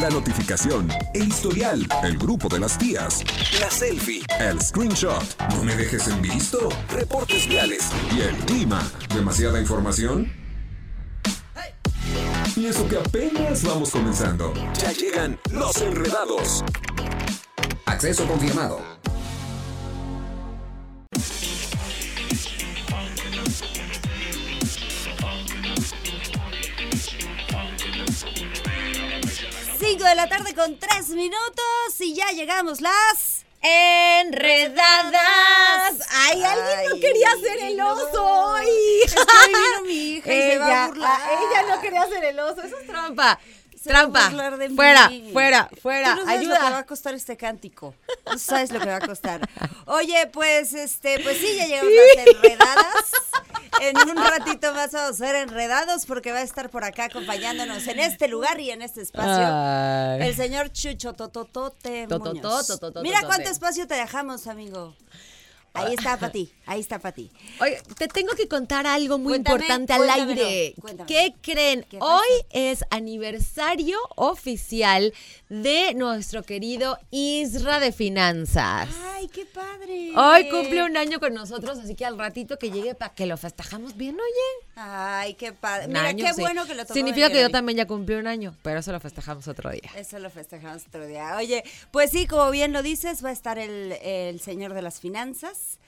la notificación, el historial, el grupo de las tías, la selfie, el screenshot, no me dejes en visto, reportes viales y el clima. ¿Demasiada información? Y eso que apenas vamos comenzando. Ya llegan los enredados. Acceso confirmado. De la tarde con tres minutos y ya llegamos las enredadas. Ay, alguien no quería ser el no. oso hoy. Es que hoy vino mi hija y se va a Ella- burlar. ah, ella no quería ser el oso. Eso es trampa. Se Trampa. mí. Fuera, fuera, fuera. Tú no sabes lo que va a costar este cántico. Sabes lo que va a costar. Oye, pues, este, pues sí, ya llegamos las enredadas. En un ratito más vamos a ser enredados porque va a estar por acá acompañándonos en este lugar y en este espacio. Ay. El señor Chucho Tototote Tototo, Muñoz. tototote. Mira cuánto espacio te dejamos, amigo. Ahí está para ti, ahí está para ti. Oye, te tengo que contar algo muy Cuéntame, importante al aire. cuéntame. ¿Qué creen? ¿Qué Hoy es aniversario oficial de nuestro querido Isra de Finanzas. Ay, qué padre. Hoy cumple un año con nosotros, así que al ratito que llegue para que lo festejamos bien, oye. Ay, qué padre. Un Mira, año, qué sí. bueno que lo tocó Significa que yo también ya cumplí un año, pero eso lo festejamos otro día. Eso lo festejamos otro día. Oye, pues sí, como bien lo dices, va a estar el, el señor de las finanzas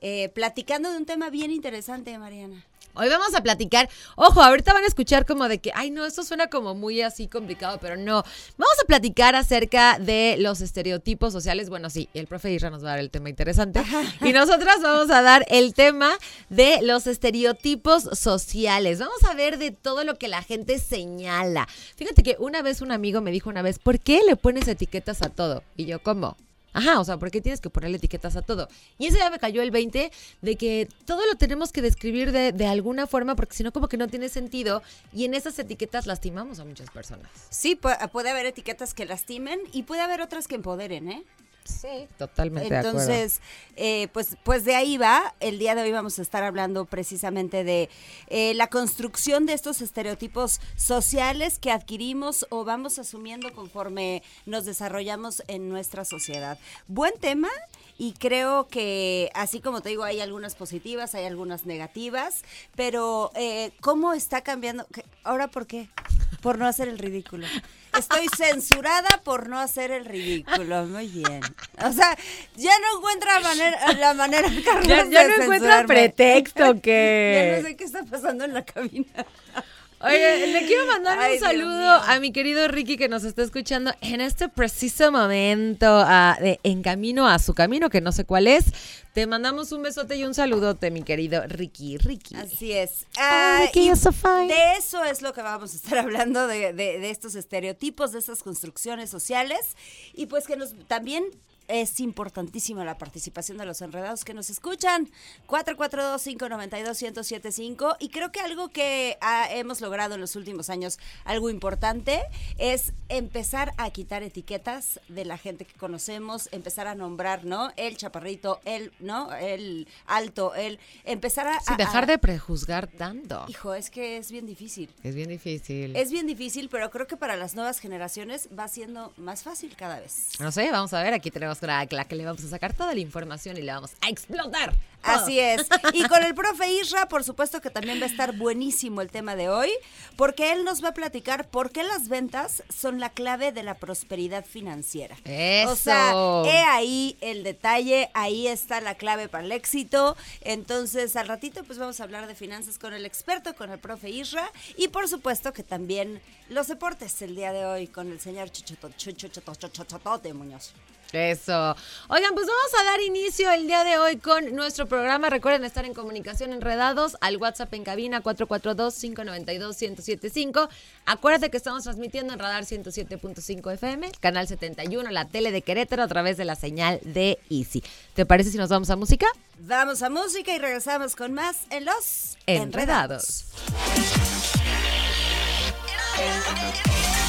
eh, platicando de un tema bien interesante, Mariana. Hoy vamos a platicar. Ojo, ahorita van a escuchar como de que, ay, no, esto suena como muy así complicado, pero no. Vamos a platicar acerca de los estereotipos sociales. Bueno, sí, el profe Isra nos va a dar el tema interesante. Y nosotras vamos a dar el tema de los estereotipos sociales. Vamos a ver de todo lo que la gente señala. Fíjate que una vez un amigo me dijo una vez, ¿por qué le pones etiquetas a todo? Y yo, ¿cómo? Ajá, o sea, ¿por qué tienes que ponerle etiquetas a todo? Y ese ya me cayó el 20 de que todo lo tenemos que describir de, de alguna forma porque si no como que no tiene sentido y en esas etiquetas lastimamos a muchas personas. Sí, pu- puede haber etiquetas que lastimen y puede haber otras que empoderen, ¿eh? Sí, totalmente Entonces, eh, pues, pues de ahí va. El día de hoy vamos a estar hablando precisamente de eh, la construcción de estos estereotipos sociales que adquirimos o vamos asumiendo conforme nos desarrollamos en nuestra sociedad. Buen tema. Y creo que, así como te digo, hay algunas positivas, hay algunas negativas, pero eh, ¿cómo está cambiando? ¿Ahora por qué? Por no hacer el ridículo. Estoy censurada por no hacer el ridículo. Muy bien. O sea, ya no encuentra manera, la manera, Carlos, Ya, de ya no encuentra pretexto Ya no que... sé qué está pasando en la cabina. Oye, le quiero mandar Ay, un saludo a mi querido Ricky que nos está escuchando en este preciso momento ah, de En Camino a su camino, que no sé cuál es. Te mandamos un besote y un saludote, mi querido Ricky. Ricky. Así es. Oh, Ah, Ricky, so fine. de eso es lo que vamos a estar hablando, de, de- de estos estereotipos, de estas construcciones sociales. Y pues que nos también es importantísima la participación de los enredados que nos escuchan. 442-592-1075. Y creo que algo que ah, hemos logrado en los últimos años, algo importante, es empezar a quitar etiquetas de la gente que conocemos, empezar a nombrar, ¿no? El chaparrito, el, ¿no? El alto, el. Empezar a. Sí, a- dejar a- de prejuzgar tanto. Hijo, es que es bien difícil. Es bien difícil. Es bien difícil, pero creo que para las nuevas generaciones va siendo más fácil cada vez. No sé, vamos a ver, aquí tenemos una la que le vamos a sacar toda la información y le vamos a explotar. Así es. Y con el profe Isra, por supuesto que también va a estar buenísimo el tema de hoy, porque él nos va a platicar por qué las ventas son la clave de la prosperidad financiera. Eso. O sea, he ahí el detalle, ahí está la clave para el éxito. Entonces, al ratito, pues vamos a hablar de finanzas con el experto, con el profe Isra, y por supuesto que también los deportes el día de hoy con el señor Chuchoto, Chuchoto, Chuchotote Muñoz. Eso. Oigan, pues vamos a dar inicio el día de hoy con nuestro programa. Recuerden estar en comunicación enredados al WhatsApp en cabina 442-592-1075. Acuérdate que estamos transmitiendo en Radar 107.5 FM, canal 71, la tele de Querétaro a través de la señal de Easy. ¿Te parece si nos vamos a música? Vamos a música y regresamos con más en los Enredados. Enredados.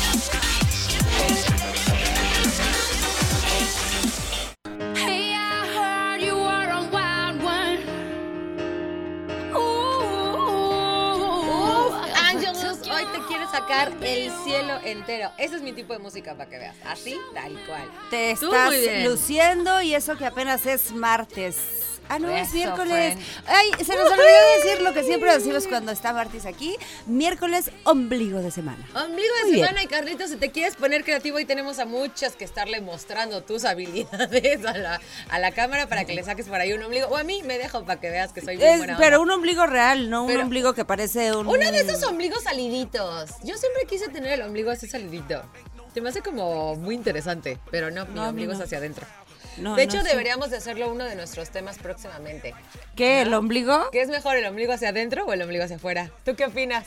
El cielo entero. Ese es mi tipo de música para que veas. Así, tal cual. Te Tú estás luciendo y eso que apenas es martes. Ah, no, es miércoles. friend. Ay, se nos olvidó decir lo que siempre decimos cuando está Martis aquí. Miércoles, ombligo de semana. Ombligo de Muy bien. semana y Carlitos, si te quieres poner creativo y tenemos a muchas que estarle mostrando tus habilidades a la, a la cámara para que le saques por ahí un ombligo. O a mí me dejo para que veas que soy Es- buena pero un ombligo real, no un ombligo que parece un... Uno de esos ombligos saliditos. Yo siempre quise tener el ombligo así salidito. Se me hace como muy interesante, pero no, mi No, ombligo es hacia adentro. No, de no, hecho, deberíamos de hacerlo uno de nuestros temas próximamente. ¿Qué? ¿El ombligo? ¿Qué es mejor, el ombligo hacia adentro o el ombligo hacia afuera? ¿Tú qué opinas?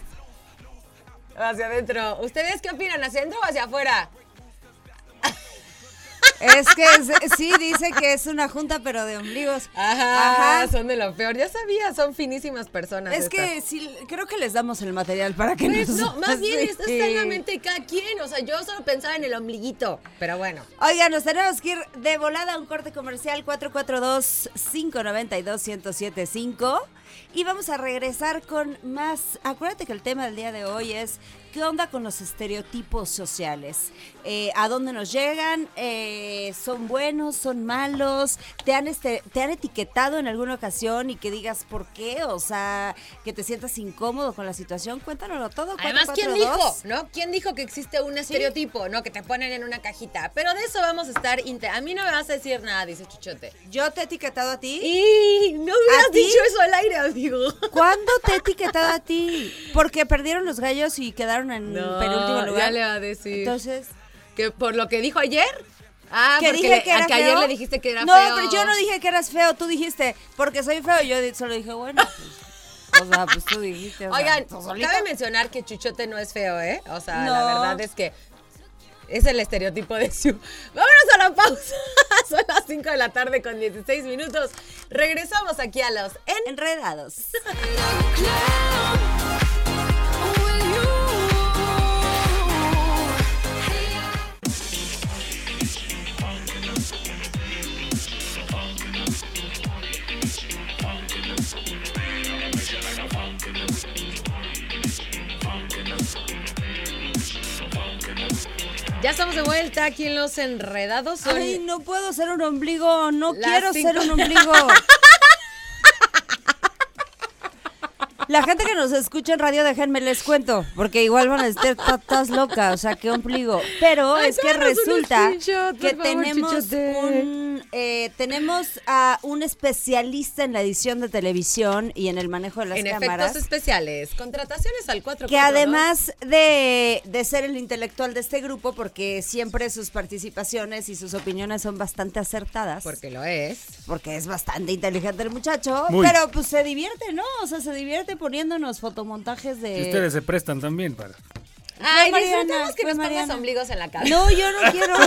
Hacia adentro. ¿Ustedes qué opinan? ¿Hacia adentro o hacia afuera? Es que es- sí, dice que es una junta, pero de ombligos. Ajá, Ajá. son de lo peor. Ya sabía, son finísimas personas. Es estas. que sí, creo que les damos el material para que Pues nos... no, más bien, Sí. esto está en la mente de cada quien. O sea, yo solo pensaba en el ombliguito. Pero bueno. Oigan, nos tenemos que ir de volada a un corte comercial 442-592-1075 y vamos a regresar con más. Acuérdate que el tema del día de hoy es qué onda con los estereotipos sociales. Eh, ¿A dónde nos llegan? Eh, ¿Son buenos? ¿Son malos? ¿Te han, este, ¿Te han etiquetado en alguna ocasión y que digas por qué? O sea, que te sientas incómodo con la situación. Cuéntanoslo todo. Además, ¿quién 442. dijo? ¿No? ¿Quién dijo que existe un estereotipo? No, que te ponen en una cajita. Pero de eso vamos a estar. A mí no me vas a decir nada, dice Chuchote. Yo te he etiquetado a ti. Y no hubieras dicho eso al aire, amigo. ¿Cuándo te he etiquetado a ti? Porque perdieron los gallos y quedaron en penúltimo lugar. ya le va a decir. Entonces, que por lo que dijo ayer. Ah, que porque dije le- que era a que ayer le dijiste que era no, feo. pero yo no dije que eras feo. Tú dijiste, porque soy feo. Yo solo dije, bueno, pues, o sea, pues tú dijiste. o sea, Oigan, cabe mencionar que Chuchote no es feo, ¿eh? O sea, No. la verdad es que es el estereotipo de Siu. Vámonos a la pausa. Son las 5 de la tarde con 16 minutos. Regresamos aquí a los en Enredados. Ya estamos de vuelta aquí en Los Enredados. Son- Ay, no puedo ser un ombligo. No Las quiero cinco. ser un ombligo. La gente que nos escucha en radio, déjenme les cuento, porque igual van a estar "Ta- estás loca, o sea, qué ombligo. Pero Ay, es que resulta screenshot, que favor, tenemos Chichote. un eh, tenemos a un especialista en la edición de televisión y en el manejo de las en cámaras. efectos especiales. Contrataciones al 4 Que además de, de ser el intelectual de este grupo, porque siempre sus participaciones y sus opiniones son bastante acertadas, Porque lo es. porque es bastante inteligente el muchacho, Muy. pero pues se divierte, ¿no? O sea, se divierte poniéndonos fotomontajes de... Y ustedes se prestan también para. Ay, Mariana, disfrutamos que fue nos pongas Mariana. ombligos en la cabeza. No, yo no quiero.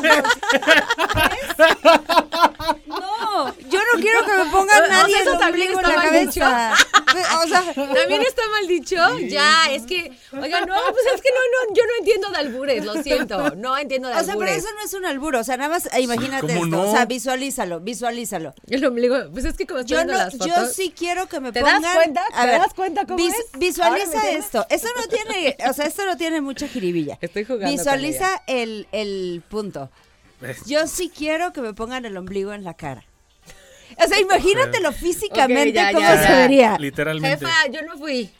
No, yo no quiero que me pongan O sea, nadie eso el ombligo en la cabeza. O sea, También está mal dicho. Ya, es que, oiga, no, pues es que no, no, yo no entiendo de albures, lo siento. No entiendo de o sea, pero albures. eso no es un alburo. O sea, nada más eh, imagínate ¿cómo esto. no? O sea, visualízalo, visualízalo. El ombligo, pues es que como estoy Yo viendo no, las yo sí quiero que me ¿Te das pongan. cuenta? A ¿Te ver, das cuenta cómo es? ¿Ahora Visualiza esto. Esto no tiene, o sea, esto no tiene mucha jiribilla. Estoy jugando Visualiza el, el punto. ¿Ves? Yo sí quiero que me pongan el ombligo en la cara. O sea, imagínatelo físicamente Ok, ya, cómo ya, se ya. vería. Literalmente. Jefa, yo no fui.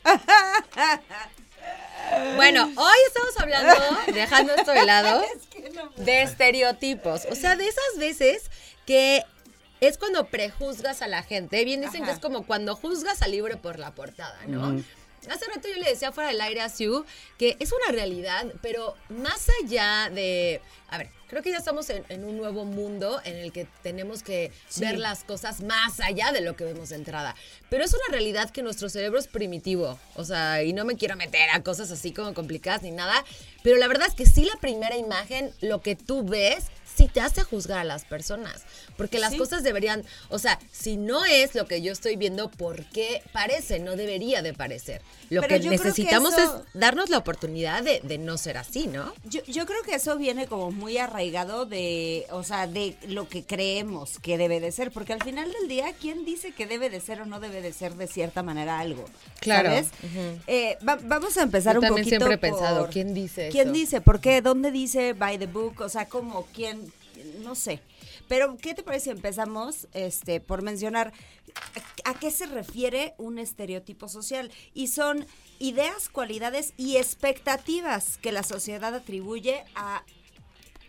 Bueno, hoy estamos hablando, dejando esto de lado, de estereotipos. O sea, de esas veces que es cuando prejuzgas a la gente. Bien dicen que es como cuando juzgas al libro por la portada, ¿no? Hace rato yo le decía fuera del aire a Sue que es una realidad, pero más allá de... A ver, creo que ya estamos en, en un nuevo mundo en el que tenemos que Sí. ver las cosas más allá de lo que vemos de entrada. Pero es una realidad que nuestro cerebro es primitivo. O sea, y no me quiero meter a cosas así como complicadas ni nada. Pero la verdad es que sí la primera imagen, lo que tú ves, sí te hace juzgar a las personas. Porque las Sí. cosas deberían, o sea, si no es lo que yo estoy viendo, ¿por qué parece? No debería de parecer. Lo Pero que necesitamos eso- es darnos la oportunidad de, de no ser así, ¿no? Yo, yo creo que eso viene como muy arraigado de, o sea, de lo que creemos que debe de ser, porque al final del día, ¿quién dice que debe de ser o no debe de ser de cierta manera algo? Claro. ¿Sabes? Eh, va- vamos a empezar Yo un también poquito siempre he pensado, ¿quién dice ¿Quién eso? dice? ¿Por qué? ¿Dónde dice by the book? O sea, como quién, no sé. Pero, ¿qué te parece si empezamos este, por mencionar a, qué se refiere un estereotipo social? Y son ideas, cualidades y expectativas que la sociedad atribuye a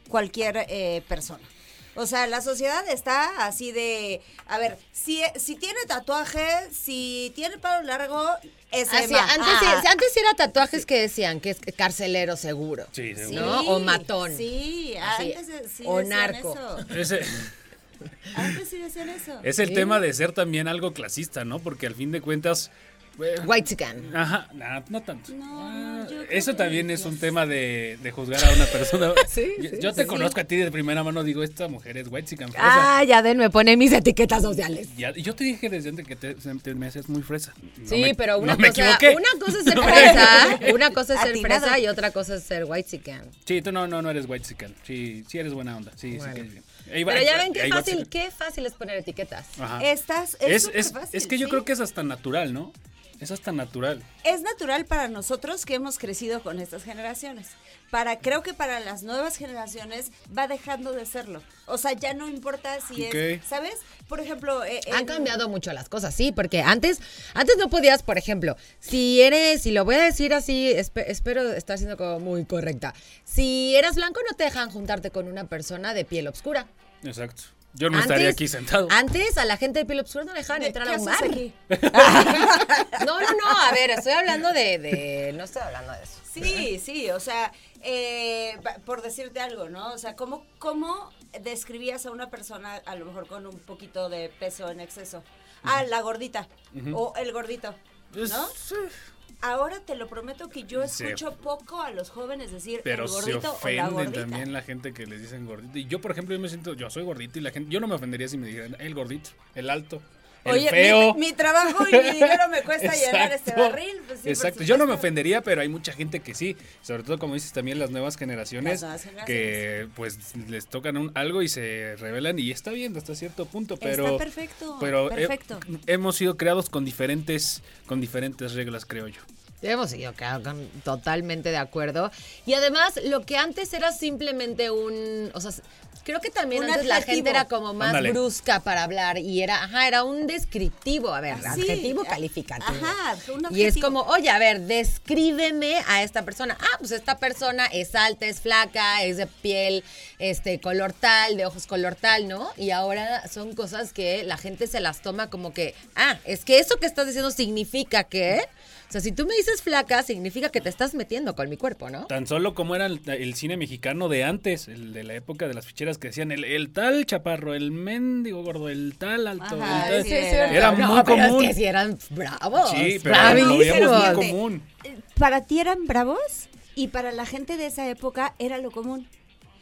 cualquier eh, persona. O sea, la sociedad está así de, a ver, si, si tiene tatuaje, si tiene pelo largo, Así, Emma. antes, Ah. sí- antes sí era tatuajes que decían que es carcelero seguro. Sí, seguro. ¿no? O matón. Sí, Así, antes de- sí o narco. eso. Ese, Antes sí decían eso. es el Sí. tema de ser también algo clasista, ¿no? Porque al fin de cuentas... White chican. Ajá, nah, no tanto. No, Ah, eso que también es un tema de, de juzgar a una persona. Sí, yo, sí, yo te sí. conozco a ti de primera mano, digo, esta mujer es white chican fresa. Ah, ya den, me pone mis etiquetas sociales. Ya- yo te dije desde antes que te, te- me haces muy fresa. No Sí, me- pero una no me cosa, equivoqué. una cosa es ser fresa, una cosa es ser fresa y otra cosa es ser white chican. Sí, tú no, no, no eres white chican. Sí, sí eres buena onda. Sí, Bueno. sí que bien. Ahí va- Pero ya ven qué fácil, qué fácil es poner etiquetas. Ajá. Estas, es, Es, es, fácil, es que yo ¿sí? creo que es hasta natural, ¿no? Es hasta natural. es natural para nosotros que hemos crecido con estas generaciones. Para creo que para las nuevas generaciones va dejando de serlo. O sea, ya no importa si es, ¿sabes? Por ejemplo, eh, Han en- cambiado mucho las cosas, sí, porque antes, antes no podías, por ejemplo, si eres, si lo voy a decir así, espe- espero estar siendo como muy correcta. Si eras blanco no te dejan juntarte con una persona de piel oscura. Exacto. Yo no estaría aquí sentado. Antes a la gente de piel oscura no dejaban ¿Qué entrar a un bar. aquí? No, no, no, a ver, estoy hablando de, de- no estoy hablando de eso. Sí, sí, o sea, eh, por decirte algo, ¿no? O sea, ¿cómo, ¿cómo describías a una persona a lo mejor con un poquito de peso en exceso? Ah, la gordita o el gordito, Pues, ¿no? sí. Ahora te lo prometo que yo Se- escucho poco a los jóvenes decir Pero el se gordito o la ofenden gordita. también la gente que les dicen gordito. Y yo, por ejemplo, yo me siento, yo soy gordito y la gente, yo no me ofendería si me dijeran el gordito, el alto, el Oye, feo. mi, mi trabajo y mi dinero me cuesta llenar este Exacto. barril. Pues sí, Exacto, yo no me ofendería, pero hay mucha gente que sí, sobre todo como dices también las nuevas generaciones, Las nuevas generaciones. que pues les tocan un, algo y se rebelan y está bien hasta cierto punto, pero Está perfecto, pero he- perfecto. hemos sido creados con diferentes con diferentes reglas, creo yo. Hemos sido claro, con- totalmente de acuerdo. Y además, lo que antes era simplemente un. O sea, creo que también antes la gente era como más Ándale. brusca para hablar y era, ajá, era un descriptivo, a ver, Ah, sí, adjetivo ah, calificativo. ajá, un Y es como, oye, a ver, descríbeme a esta persona. Ah, pues esta persona es alta, es flaca, es de piel, este, color tal, de ojos color tal, ¿no? Y ahora son cosas que la gente se las toma como que, ah, es que eso que estás diciendo significa que. O sea, si tú me dices flaca, significa que te estás metiendo con mi cuerpo, ¿no? Tan solo como era el, el cine mexicano de antes, el de la época de las ficheras que decían el, el tal chaparro, el mendigo gordo, el tal alto. Ajá, el tal- sí. Era No, muy pero común. Es que sí eran bravos. Sí, pero lo veíamos muy bravísimos. común. Eh, Para ti eran bravos y para la gente de esa época era lo común.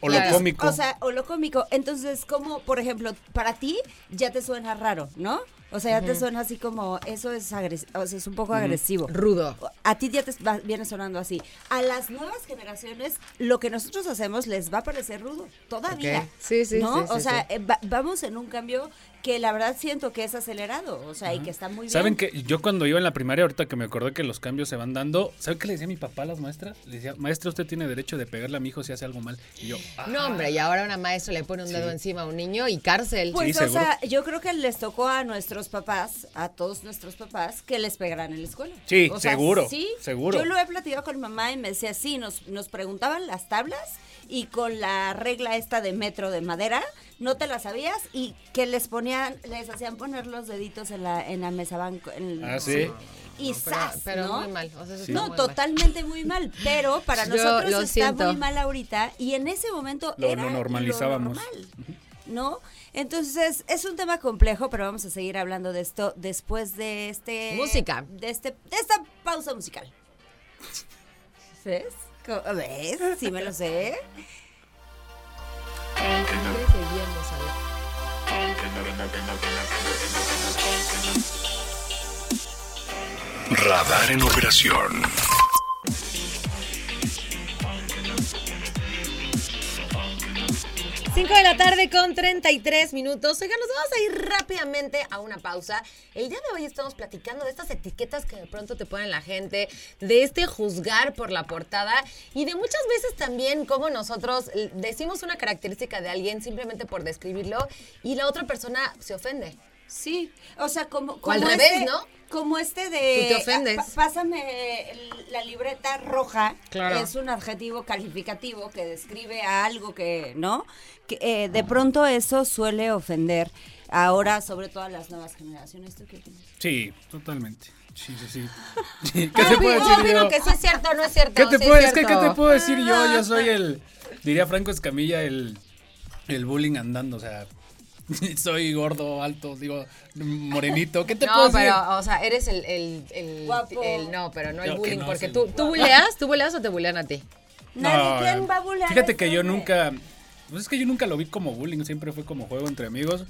O Claro. lo cómico. O sea, o lo cómico. Entonces, como, por ejemplo, para ti ya te suena raro, ¿no? O sea, ya te suena así como, eso es agresivo, o sea, es un poco agresivo. Rudo. A ti ya te va- viene sonando así. A las nuevas generaciones, lo que nosotros hacemos les va a parecer rudo, todavía. Sí, sí, ¿no? sí, O sea, sí. eh, va- vamos en un cambio que la verdad siento que es acelerado, o sea, y que está muy bien. ¿Saben que yo cuando iba en la primaria, ahorita que me acordé que los cambios se van dando, ¿saben qué le decía a mi papá a las maestras? Le decía, maestra, usted tiene derecho de pegarle a mi hijo si hace algo mal. Y yo, ah, No, hombre, y ahora una maestra le pone un dedo encima a un niño y cárcel. Pues, Sí, o seguro. sea, yo creo que les tocó a nuestros papás, a todos nuestros papás, que les pegaran en la escuela. Sí, O sea, seguro, Sí, seguro. Yo lo he platicado con mi mamá y me decía, sí, nos, nos preguntaban las tablas y con la regla esta de metro de madera, no te la sabías y que les ponían, les hacían poner los deditos en la, en la mesa banco. en- Ah, ¿sí? Y pero, ¡zas! pero ¿no? muy mal. o sea, Sí. No, muy mal. totalmente muy mal, pero para Yo nosotros está siento. muy mal ahorita y en ese momento Lo- era lo normalizábamos. normal, ¿no? Entonces, es un tema complejo, pero vamos a seguir hablando de esto después de este Música. de este de esta pausa musical. ¿Ves? ¿Ves? Sí me lo sé. Radar en operación. Cinco de la tarde con 33 minutos. Oigan, nos vamos a ir rápidamente a una pausa. El día de hoy estamos platicando de estas etiquetas que de pronto te ponen la gente, de este juzgar por la portada y de muchas veces también cómo nosotros decimos una característica de alguien simplemente por describirlo y la otra persona se ofende. Sí, o sea, como, O al como revés, este- ¿no? Como este de... Tú te ofendes. "Ah, pa- pásame el- la libreta roja. Claro. Es un adjetivo calificativo que describe a algo que, ¿no? Que eh, de pronto eso suele ofender. Ahora, sobre todo a las nuevas generaciones. ¿Tú qué opinas? Sí, totalmente. Sí, sí, sí. ¿Qué te puedo decir yo que sí es cierto, no es cierto. ¿Qué te sí puedo, es es que, ¿qué cierto. te puedo decir yo? Yo soy el, diría Franco Escamilla, el, el bullying andando, o sea, soy gordo, alto, digo, morenito, ¿qué te puedo No, decir? pero, o sea, eres el, el, el, Guapo. el- no, pero no el bullying, no, porque tú, tú buleas, tú buleas o te bulean a ti. Nadie, ¿quién va a bulear Fíjate que yo nunca, pues es que yo nunca lo vi como bullying, siempre fue como juego entre amigos.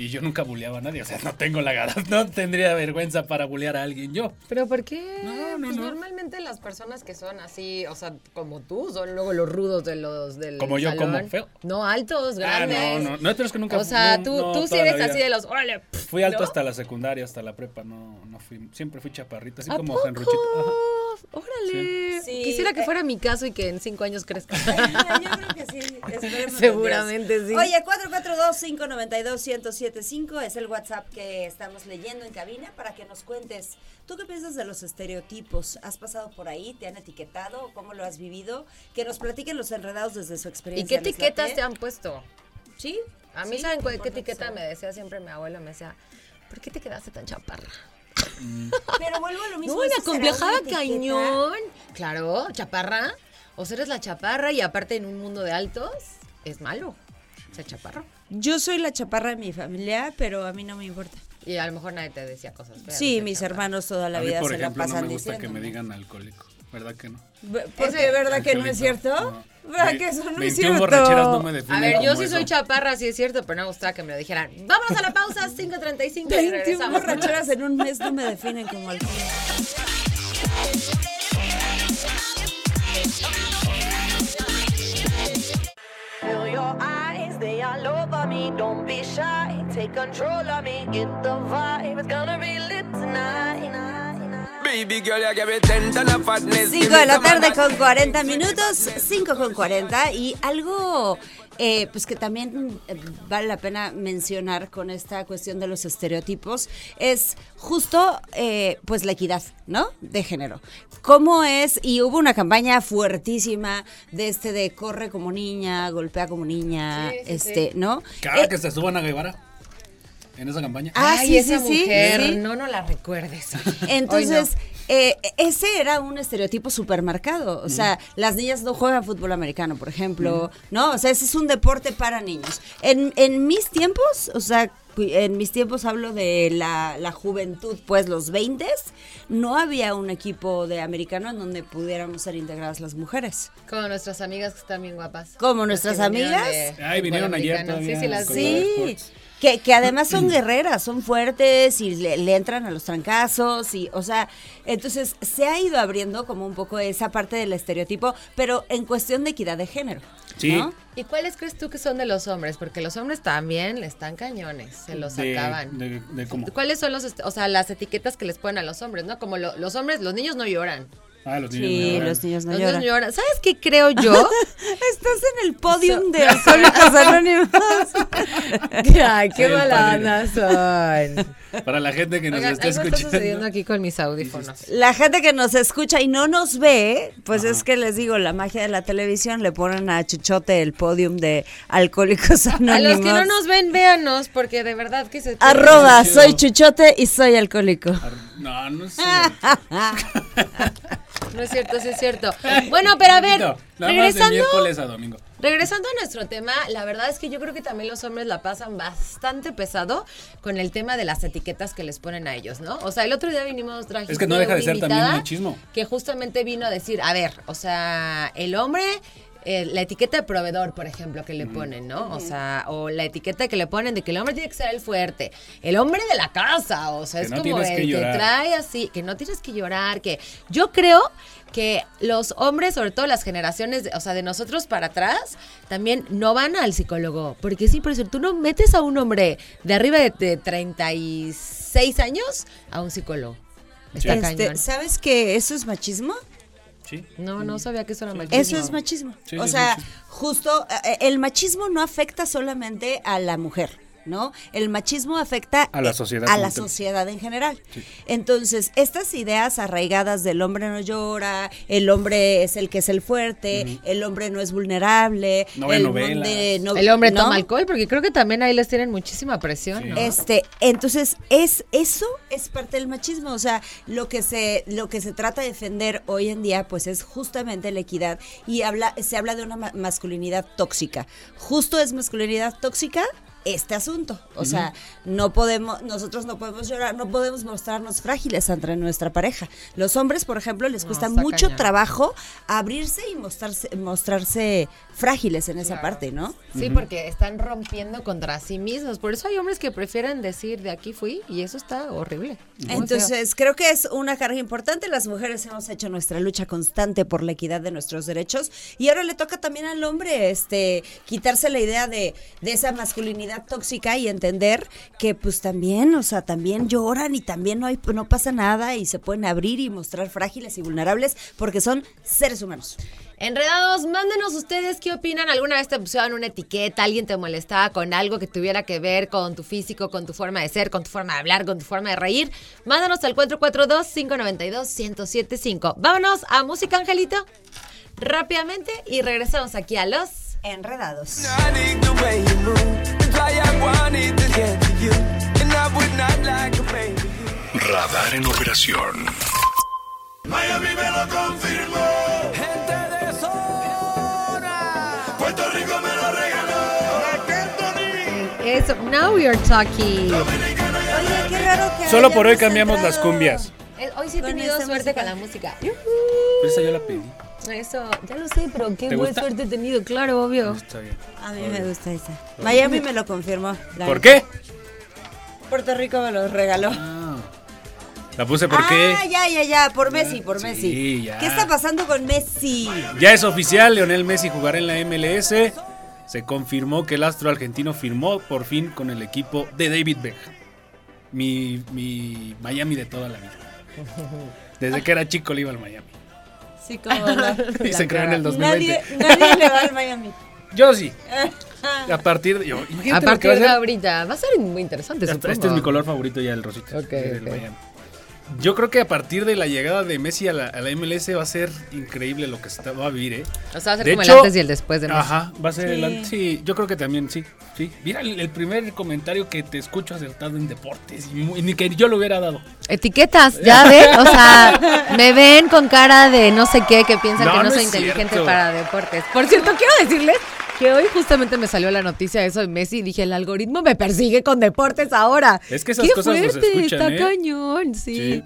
Y yo nunca buleaba a nadie, o sea, no tengo la gana, no tendría vergüenza para bulear a alguien yo. ¿Pero por qué? No, no, Pues no. Normalmente las personas que son así, o sea, como tú, son luego los rudos de los del Como yo, salón. como feo. No, altos, Ah, grandes. no, no, no, pero es que nunca O sea, no, tú, no, tú sí eres así de los, órale. Fui alto ¿no? hasta la secundaria, hasta la prepa, no, no fui, siempre fui chaparrito, así ¿A como poco? Henruchito. Ajá. Órale. Sí. Quisiera que Eh. fuera mi caso y que en cinco años crezca. Yo creo que sí. esperemos en Seguramente sí. Oye, 442-592-1075 es el WhatsApp que estamos leyendo en cabina para que nos cuentes. ¿Tú qué piensas de los estereotipos? ¿Has pasado por ahí? ¿Te han etiquetado? ¿Cómo lo has vivido? Que nos platiquen los enredados desde su ¿Y experiencia. qué ¿les etiquetas te han puesto? Sí. A mí, sí, ¿saben qué etiqueta me decía siempre mi abuela? Me decía, ¿por qué te quedaste tan chaparra? Pero vuelvo a lo mismo. No, me ¿eso será acomplejaba una etiqueta? cañón. Claro, chaparra. O sea, eres la chaparra y aparte en un mundo de altos, es malo ser chaparro. Yo soy la chaparra de mi familia, pero a mí no me importa. Y a lo mejor nadie te decía cosas feas. Sí, mis chaparra. hermanos toda la a mí, vida por se ejemplo, la no pasan me gusta que diciendo. me digan alcohólico, ¿verdad que no? Porque, ¿verdad que no es cierto? no. ¿Verdad Ve- que eso no es 21 cierto? borracheras no me definen A ver, yo sí soy eso. chaparra, sí es cierto, pero no me gustaba que me lo dijeran. Vámonos a la pausa, 5.35 y 21 regresamos. borracheras en un mes no me definen como alcohólico. Feel your eyes, they all over me. Don't be shy, take control of me. Get the vibe, it's gonna be lit tonight. 5 de la tarde con 40 minutos, 5 con 40 y algo eh, pues que también eh, vale la pena mencionar con esta cuestión de los estereotipos es justo eh, pues la equidad, ¿no? De género. ¿Cómo es? Y hubo una campaña fuertísima de este de corre como niña, golpea como niña, Sí, sí, este, ¿no? Cada Eh, que se suban a Guevara en esa campaña. Ah, Ay, sí, esa sí, sí, mujer, sí. no, no la recuerdes. Entonces, eh, ese era un estereotipo supermercado. O sea, las niñas no juegan fútbol americano, por ejemplo, ¿no? O sea, ese es un deporte para niños. En, en mis tiempos, o sea, en mis tiempos hablo de la, la juventud, pues los 20 no había un equipo de americano en donde pudiéramos ser integradas las mujeres. Como nuestras amigas que están bien guapas. Como nuestras amigas. de Ay, vinieron ayer. Sí, sí, las Sí. Que, que además son guerreras, son fuertes y le, le entran a los trancazos y, o sea, entonces se ha ido abriendo como un poco esa parte del estereotipo, pero en cuestión de equidad de género. Sí. ¿no? ¿Y cuáles crees tú que son de los hombres? Porque los hombres también le están cañones, se los de, acaban. De, de cómo. ¿Cuáles son los, est- o sea, las etiquetas que les ponen a los hombres, no? Como lo- los hombres, los niños no lloran. Ah, los niños. Sí, ¿no? los niños no los lloran. niños lloran. ¿Sabes qué creo yo? Estás en el podium de Alcohólicos Anónimos. Ay, qué mala son. Para la gente que nos Oigan, está algo está sucediendo escuchando. aquí con mis audífonos. La gente que nos escucha y no nos ve, pues es que les digo, la magia de la televisión le ponen a Chuchote el podium de Alcohólicos Anónimos. A los que no nos ven, véanos, porque de verdad que se... Arroba, soy Chuchote y soy alcohólico. No, no sé. No es cierto, sí es cierto. Bueno, pero a ver, regresando... miércoles a domingo. Regresando a nuestro tema, la verdad es que yo creo que también los hombres la pasan bastante pesado con el tema de las etiquetas que les ponen a ellos, ¿no? O sea, el otro día vinimos trajimos Es que no deja de ser también machismo. Que justamente vino a decir, a ver, o sea, el hombre eh, la etiqueta de proveedor, por ejemplo, que le ponen, ¿no? O sea, o la etiqueta que le ponen de que el hombre tiene que ser el fuerte, el hombre de la casa, o sea, Que es no como el que que, trae así, que no tienes que llorar, que yo creo que los hombres, sobre todo las generaciones, de- o sea, de nosotros para atrás, también no van al psicólogo, porque sí, por eso tú no metes a un hombre de arriba de, de 36 años a un psicólogo. Está Este, cañón. ¿Sabes que eso es machismo? Sí. No, no sabía que eso era machismo. Eso es machismo. Sí, o sea, machismo. justo eh, el machismo no afecta solamente a la mujer. ¿No? El machismo afecta A la eh, sociedad a la sociedad en general. Entonces, estas ideas arraigadas del hombre no llora, el hombre es el que es el fuerte, el hombre no es vulnerable, No el, no- El hombre ¿no? toma alcohol, porque creo que también ahí les tienen muchísima presión, ¿no? Este, entonces es eso es parte del machismo, o sea, lo que se lo que se trata de defender hoy en día pues es justamente la equidad y habla se habla de una ma- masculinidad tóxica. Justo es masculinidad tóxica este asunto, o sea, no podemos nosotros no podemos llorar, no podemos mostrarnos frágiles ante nuestra pareja. Los hombres, por ejemplo, les cuesta mucho cañón. trabajo abrirse y mostrarse mostrarse frágiles en esa parte, ¿no? Sí, porque están rompiendo contra sí mismos. Por eso hay hombres que prefieren decir de aquí fui y eso está horrible. Entonces, creo que es una carga importante. Las mujeres hemos hecho nuestra lucha constante por la equidad de nuestros derechos y ahora le toca también al hombre este quitarse la idea de, de esa masculinidad tóxica y entender que pues también, o sea, también lloran y también no hay no pasa nada y se pueden abrir y mostrar frágiles y vulnerables porque son seres humanos. Enredados, mándenos ustedes qué opinan. ¿Alguna vez te pusieron una etiqueta? ¿Alguien te molestaba con algo que tuviera que ver con tu físico, con tu forma de ser, con tu forma de hablar, con tu forma de reír? Mándanos al 442-592-1075. Vámonos a música, Angelito. Rápidamente y regresamos aquí a los... Enredados. Radar en operación. Miami me lo confirmó. Eso, now we are talking. Oye, qué raro que Solo por hoy hayamos cambiamos las cumbias. Eh, Hoy sí he Con tenido suerte música. con la música. Esa ya la pedí. Eso, ya lo sé, pero qué ¿Te buena gusta? suerte he tenido, claro, obvio. Está bien. A mí me gusta esa. Miami me lo confirmó. la ¿Por qué? Puerto Rico me lo regaló. La puse porque Ah, ya, ya, ya, por Messi, por Sí, Messi. ya. ¿Qué está pasando con Messi? ya es oficial, Leonel Messi jugará en la MLS. Se confirmó que el astro argentino firmó por fin con el equipo de David Beckham. Mi, mi Miami de toda la vida. Desde que era chico le iba al Miami. Sí, cómo no. Y se creó en el 2020. Nadie, nadie le va al Miami. Yo sí. A partir de. yo- imagínate A partir va a de ser. ahorita, va a ser muy interesante, Este, supongo. este es mi color favorito ya, el rosito. Ok, del ok. Miami. Yo creo que a partir de la llegada de Messi a la, a la MLS va a ser increíble lo que está- va a vivir, ¿eh? O sea, va a ser De como hecho- el antes y el después de Messi. Ajá, va a ser el Sí. an- Sí, yo creo que también, sí. sí. Mira, el, el primer comentario que te escucho acertado en deportes, y muy- ni que yo lo hubiera dado. Etiquetas, ya ven, o sea, me ven con cara de no sé qué, que piensan No, que no, no soy inteligente cierto. para deportes. Por cierto, quiero decirles que hoy justamente me salió la noticia de eso de Messi y dije, el algoritmo me persigue con deportes ahora. Es que esas Qué cosas nos fuerte, escuchan, está ¿eh? cañón, sí. Sí.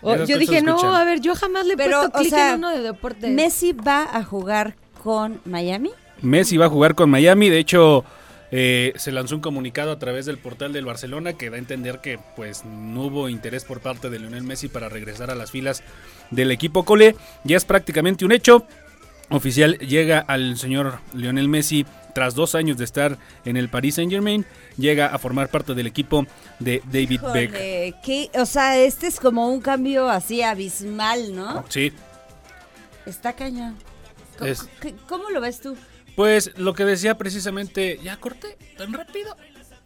O- Esas yo dije, no, escuchan. a ver, yo jamás le he Pero, puesto o clic sea, en uno de deportes. Messi va a jugar con Miami. Messi va a jugar con Miami, de hecho eh, se lanzó un comunicado a través del portal del Barcelona que da a entender que pues no hubo interés por parte de Lionel Messi para regresar a las filas del equipo Cole. Ya es prácticamente un hecho. Oficial llega al señor Lionel Messi tras dos años de estar en el Paris Saint Germain, llega a formar parte del equipo de David Beck. Qué- o sea, este es como un cambio así abismal, ¿no? Sí, Está cañón. ¿Cómo, Es- qué- cómo lo ves tú? pues lo que decía precisamente, ya corté tan rápido.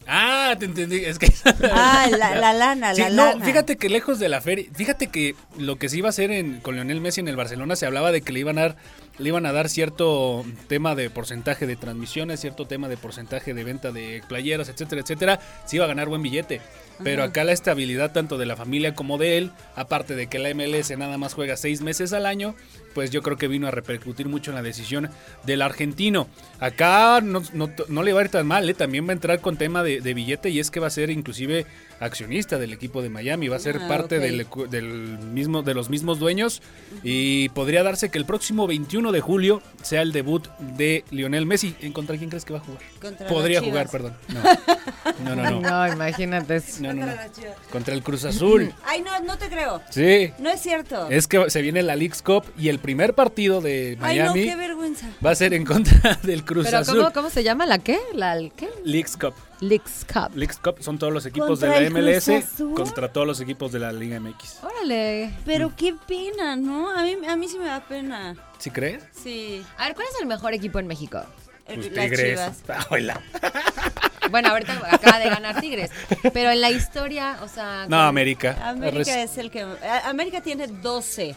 Ah, te entendí, es que Ah, la, la lana, Sí, la no, lana. fíjate que lejos de la feria, fíjate que lo que se iba a hacer en, con Lionel Messi en el Barcelona se hablaba de que le iban a dar, le iban a dar cierto tema de porcentaje de transmisiones, cierto tema de porcentaje de venta de playeras, etcétera, etcétera, se iba a ganar buen billete. Pero acá la estabilidad tanto de la familia como de él, aparte de que la MLS nada más juega seis meses al año, pues yo creo que vino a repercutir mucho en la decisión del argentino. Acá no, no- no le va a ir tan mal, ¿eh? también va a entrar con tema de, de billete y es que va a ser inclusive accionista del equipo de Miami, va a ser Ah, parte ok. del, ecu- del mismo, de los mismos dueños y podría darse que el próximo 21 21 de julio sea el debut de Lionel Messi. ¿En contra quién crees que va a jugar? Contra Podría jugar, perdón. No, no, no. no. No, imagínate. No, no, no. Contra el Cruz Azul. Ay, no, no te creo. Sí. No es cierto. Es que se viene la Leagues Cup y el primer partido de Ay, no, Miami qué vergüenza. va a ser en contra del Cruz Pero Azul. ¿cómo, ¿cómo se llama? ¿La qué? ¿La el qué? Leagues Cup. Leagues Cup. Leagues Cup son todos los equipos ¿Contra de la MLS contra todos los equipos de la Liga MX. Órale. Pero qué pena, ¿no? A mí, a mí sí me da pena. ¿Sí crees? Sí. A ver, ¿cuál es el mejor equipo en México? El- Pues Tigres. Hola. Bueno, ahorita acaba de ganar Tigres. Pero en la historia, o sea. No, América. América Res- es el que... América tiene 12.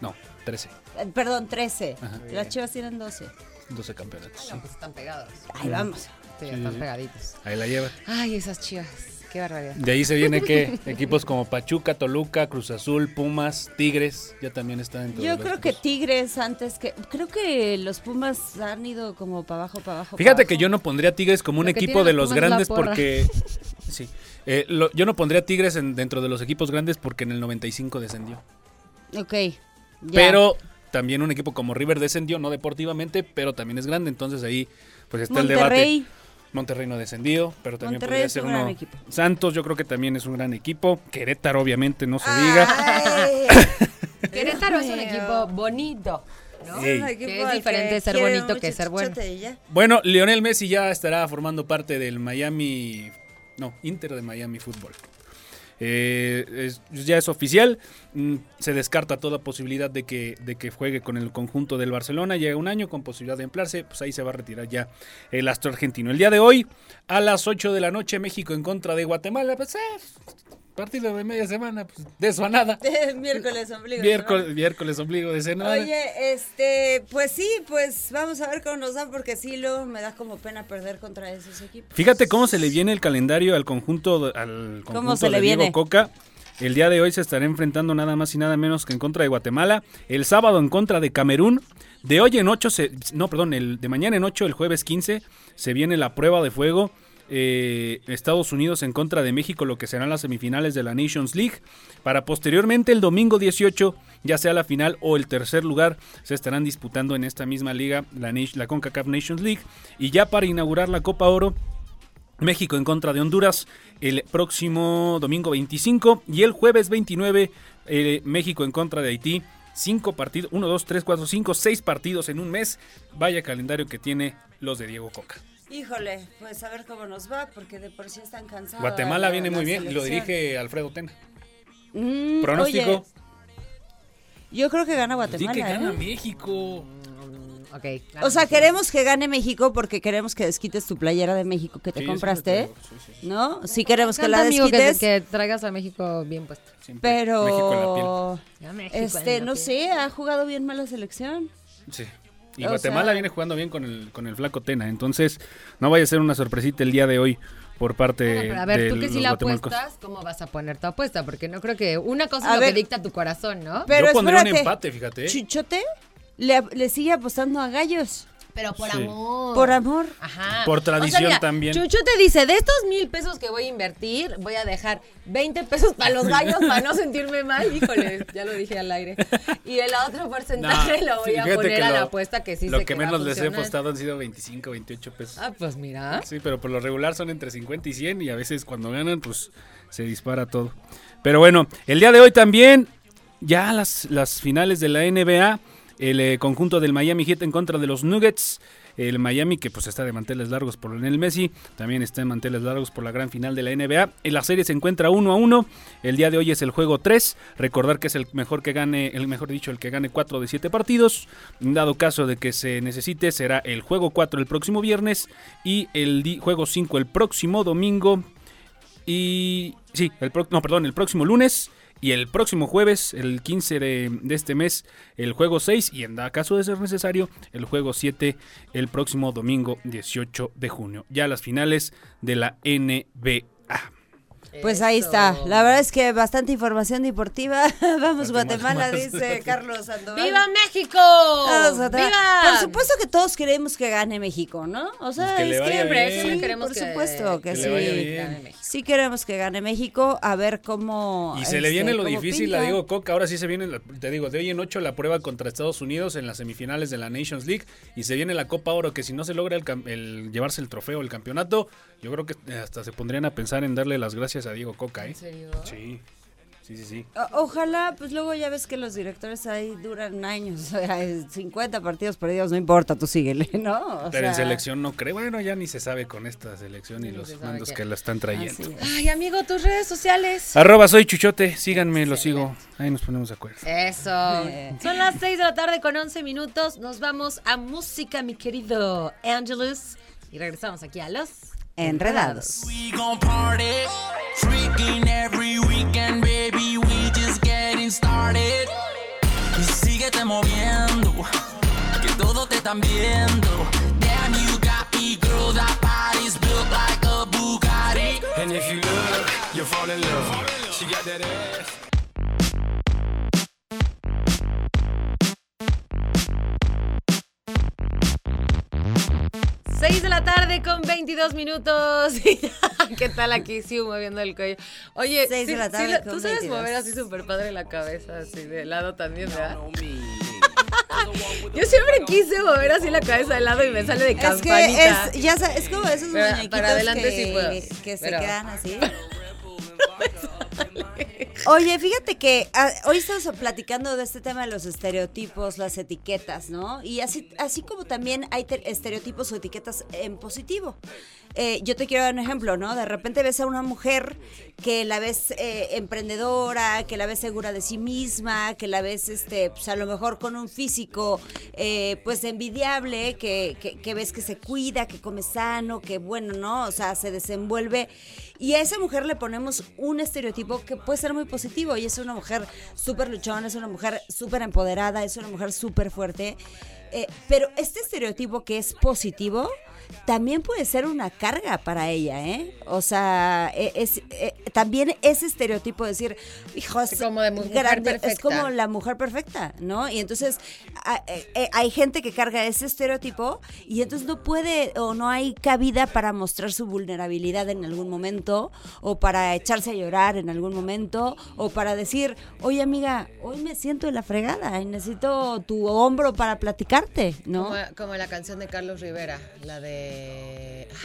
No, 13. eh, Perdón, 13. Ajá. Las Chivas tienen 12. 12 campeonatos. No, pues están pegados. Ahí vamos. Sí, están pegaditos. Ahí la lleva. Ay, esas chivas. Qué barbaridad. De ahí se viene que equipos como Pachuca, Toluca, Cruz Azul, Pumas, Tigres, ya también están dentro de Yo creo que. Tigres antes que... Creo que los Pumas han ido como para abajo, para abajo. Fíjate que abajo. yo no pondría Tigres como un Lo equipo de los Pumas grandes porque sí. Eh, lo- yo no pondría Tigres en- dentro de los equipos grandes porque en el 95 descendió. Ok. ya. Pero también un equipo como River descendió, no deportivamente, pero también es grande, entonces ahí pues está el debate. Monterrey no descendió, pero también Monterrey podría ser un gran uno. equipo. Santos yo creo que también es un gran equipo. Querétaro obviamente no se diga. Querétaro es un equipo bonito. Que es diferente ser bonito que ser bueno. Bueno, Lionel Messi ya estará formando parte del Miami, no, Inter de Miami Fútbol. Eh, es- ya es oficial, se descarta toda posibilidad de que, de que juegue con el conjunto del Barcelona, llega un año con posibilidad de emplearse, pues ahí se va a retirar ya el astro argentino. El día de hoy, a las 8 de la noche, México en contra de Guatemala, pues eh, partido de media semana, pues de eso a nada. miércoles ombligo. Miércoles, miércoles ombligo de semana. Oye, este, pues sí, pues vamos a ver cómo nos dan, porque sí, luego me da como pena perder contra esos equipos. Fíjate cómo se le viene el calendario al conjunto, al conjunto se le de Diego? Coca. El día de hoy se estará enfrentando nada más y nada menos que en contra de Guatemala. El sábado en contra de Camerún. De hoy en 8, se, no, perdón, el, de mañana en 8, el jueves 15, se viene la prueba de fuego. eh, Estados Unidos en contra de México, lo que serán las semifinales de la Nations League. Para posteriormente el domingo 18, ya sea la final o el tercer lugar, se estarán disputando en esta misma liga, la, la CONCACAF Nations League. Y ya para inaugurar la Copa Oro, México en contra de Honduras el próximo domingo 25 y el jueves 29 eh, México en contra de Haití. Cinco partidos, 1, 2, 3, 4, 5, 6 partidos en un mes. Vaya calendario que tiene los de Diego Coca. Híjole, pues a ver cómo nos va, porque de por sí están cansados. Guatemala viene muy bien y lo dirige Alfredo Tena. Mm, Pronóstico. oye, yo creo que gana Di Guatemala. que gana ¿eh? México. Ok. O sea, queremos que gane México porque queremos que desquites tu playera de México que te Sí, compraste, sí, sí, sí. ¿no? Sí queremos que la amigo, que, desquites, que traigas a México bien puesto. Siempre México en la piel. pero en este, la no piel. sé, ha jugado bien mal la selección. Sí. Y O Guatemala sea- viene jugando bien con el, con el flaco Tena. Entonces, no vaya a ser una sorpresita el día de hoy por parte Bueno, pero a ver, de tú que si la apuestas, ¿cómo vas a poner tu apuesta? Porque no creo que una cosa A es lo que dicta tu corazón, ¿no? Pero Yo pondría un empate, fíjate. ¿eh? Le, le sigue apostando a gallos Pero por Sí. amor. por amor. Ajá. Por O sea, tradición mira, también. Chucho te dice, de estos mil pesos que voy a invertir, voy a dejar 20 pesos para los gallos para no sentirme mal. Híjole, ya lo dije al aire. Y el otro porcentaje lo voy a poner que a la lo- apuesta que sí Lo sé que va a menos les he apostado han sido 25, 28 pesos. Ah, pues mira. Sí, pero por lo regular son entre 50 y 100 y a veces cuando ganan pues se dispara todo. Pero bueno, el día de hoy también ya las, las finales de la NBA, el eh, conjunto del Miami Heat en contra de los Nuggets. El Miami que pues está de manteles largos por Lionel Messi, también está en manteles largos por la gran final de la NBA. En la serie se encuentra uno a uno. El día de hoy es el juego 3. Recordar que es el mejor que gane, el mejor dicho, el que gane 4 de 7 partidos. Dado caso de que se necesite, será el juego 4 el próximo viernes y el juego 5 el próximo domingo. Y sí, el pro- no, perdón, el próximo lunes y el próximo jueves, el 15 de, de este mes, el juego 6 y en caso de ser necesario, el juego 7 el próximo domingo 18 de junio. Ya las finales de la NBA. Pues ahí está. La verdad es que bastante información deportiva. Vamos Guatemala dice Carlos Sandoval. ¡Viva México! Vamos, Guatemala. Por supuesto que todos queremos que gane México, ¿no? O sea, Pues que le es vaya Siempre, siempre queremos por que, supuesto que, Que sí. le vaya gane bien. México. Sí queremos que gane México, a ver cómo... Y se le este, viene lo cómo difícil, la digo Coca, ahora sí se viene, te digo, de hoy en ocho la prueba contra Estados Unidos en las semifinales de la Nations League y se viene la Copa Oro, que si no se logra el, el llevarse el trofeo, el campeonato, yo creo que hasta se pondrían a pensar en darle las gracias a Diego Coca, ¿eh? ¿En serio? Sí, sí, sí, sí. O- Ojalá, pues luego ya ves que los directores ahí duran años, o sea, 50 partidos perdidos, no importa, tú síguele, ¿no? O Pero en selección no creo, bueno, ya ni se sabe con esta selección y los mandos qué. que la están trayendo. es. Ay, amigo, tus redes sociales. Arroba soy Chuchote, síganme, lo sigo, ahí nos ponemos de acuerdo. Eso. Son las 6 de la tarde con 11 minutos. Nos vamos a música, mi querido Angelus. Y regresamos aquí a los Enredados. Y síguete moviendo, que todo te están viendo. Damn, you got me, girl. That body's built like a Bugatti. And if you look, you fall in love. She got that ass. 6 de la tarde con 22 minutos. ¿Qué tal aquí? Sí, moviendo el cuello. Oye, Seis de sí- la sí tarde la- con tú sabes 22. mover así súper padre la cabeza, así de lado también, ¿verdad? Yo siempre quise mover así la cabeza de lado y me sale de Es campanita. que es, ya sa- es como esos muñequitos para adelante que, sí puedo, que se pero- quedan así. Oye, fíjate que ah, hoy estamos platicando de este tema de los estereotipos, las etiquetas, ¿no? Y así, así como también hay te- estereotipos o etiquetas en positivo. Eh, yo te quiero dar un ejemplo, ¿no? De repente ves a una mujer que la ves eh, emprendedora, que la ves segura de sí misma, que la ves, este, pues a lo mejor con un físico, eh, pues envidiable, que, que, que ves que se cuida, que come sano, que bueno, ¿no? O sea, se desenvuelve. Y a esa mujer le ponemos un estereotipo que puede ser muy positivo y es una mujer súper luchona, es una mujer súper empoderada, es una mujer súper fuerte. Eh, pero este estereotipo que es positivo también puede ser una carga para ella, ¿eh? O sea, e- es, eh, también ese estereotipo de decir, hijo, es, Como de mujer grande- es perfecta. como la mujer perfecta, ¿no? Y entonces eh, hay gente que carga ese estereotipo y entonces no puede o no hay cabida para mostrar su vulnerabilidad en algún momento o para echarse a llorar en algún momento o para decir, oye amiga, hoy me siento en la fregada y necesito tu hombro para platicarte, ¿no? Como, como la canción de Carlos Rivera, la de.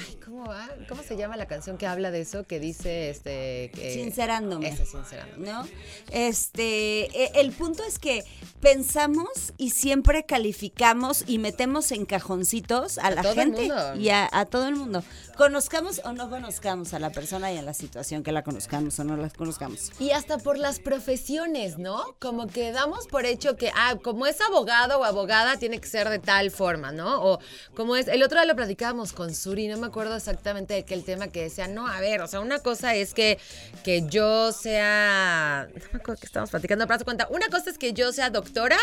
Ay, ¿cómo va? ¿Cómo se llama la canción que habla de eso? Que dice este. Que, Sincerándome. Esa, sincerándome. ¿no? Este, e- el punto es que pensamos y siempre calificamos y metemos en cajoncitos a, A la gente y a, a todo el mundo. Conozcamos o no conozcamos a la persona y a la situación que la conozcamos o no la conozcamos. Y hasta por las profesiones, ¿no? Como que damos por hecho que, ah, como es abogado o abogada, tiene que ser de tal forma, ¿no? O como es, el otro día lo platicábamos con Suri, no me acuerdo exactamente de qué el tema que decía, no, a ver, o sea, una cosa es que, que yo sea, no me acuerdo que estábamos platicando, pero cuenta, una cosa es que yo sea doctora,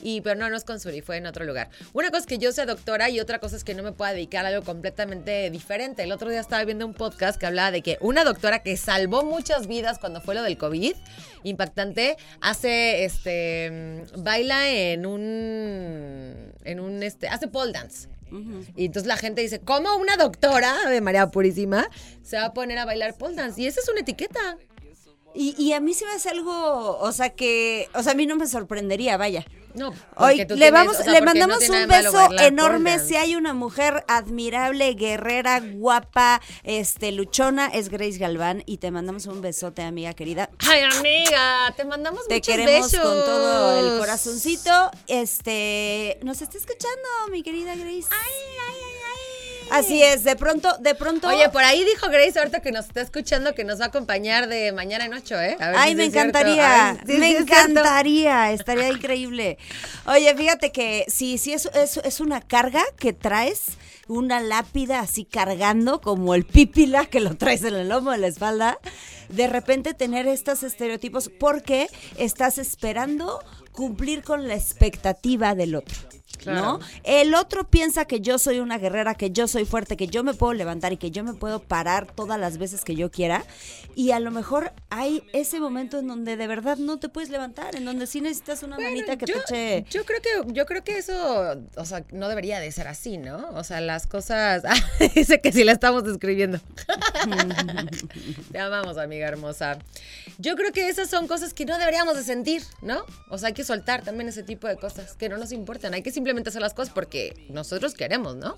y, pero no, no es con Suri, fue en otro lugar. Una cosa es que yo sea doctora y otra cosa es que no me pueda dedicar a algo completamente diferente. El otro día estaba viendo un podcast que hablaba de que una doctora que salvó muchas vidas cuando fue lo del COVID, impactante, hace, este, baila en un, en un, este, hace pole dance. Y entonces la gente dice, ¿cómo una doctora de María Purísima se va a poner a bailar pole dance? Y esa es una etiqueta. Y, y a mí se me hace algo, o sea que, o sea, a mí no me sorprendería, vaya. No, Hoy le tienes- vamos, o sea, le no mandamos un beso enorme. Si hay una mujer admirable, guerrera, guapa, este, luchona, es Grace Galván. Y te mandamos un besote, amiga querida. Ay, amiga, te mandamos Te muchos queremos besos. con todo el corazoncito. Este, nos está escuchando, mi querida Grace. Así es, de pronto, de pronto. Oye, por ahí dijo Grace ahorita que nos está escuchando que nos va a acompañar de mañana en ocho, ¿eh? A ver Ay, si me encantaría, A ver si me es encantaría, estaría increíble. Oye, fíjate que sí, sí, es, es, es una carga que traes, una lápida así cargando, como el pípila que lo traes en el lomo de la espalda, de repente tener estos estereotipos porque estás esperando cumplir con la expectativa del otro. ¿No? El otro piensa que yo soy una guerrera, que yo soy fuerte, que yo me puedo levantar y que yo me puedo parar todas las veces que yo quiera. Y a lo mejor hay ese momento en donde de verdad no te puedes levantar, en donde sí necesitas una manita que yo, te eche. yo creo que yo creo que eso, o sea, no debería de ser así, ¿no? O sea, las cosas Ah, dice que sí la estamos describiendo. Te amamos, amiga hermosa. Yo creo que esas son cosas que no deberíamos de sentir, ¿no? O sea, hay que soltar también ese tipo de cosas que no nos importan. Hay que simplemente hacer las cosas porque nosotros queremos, ¿no?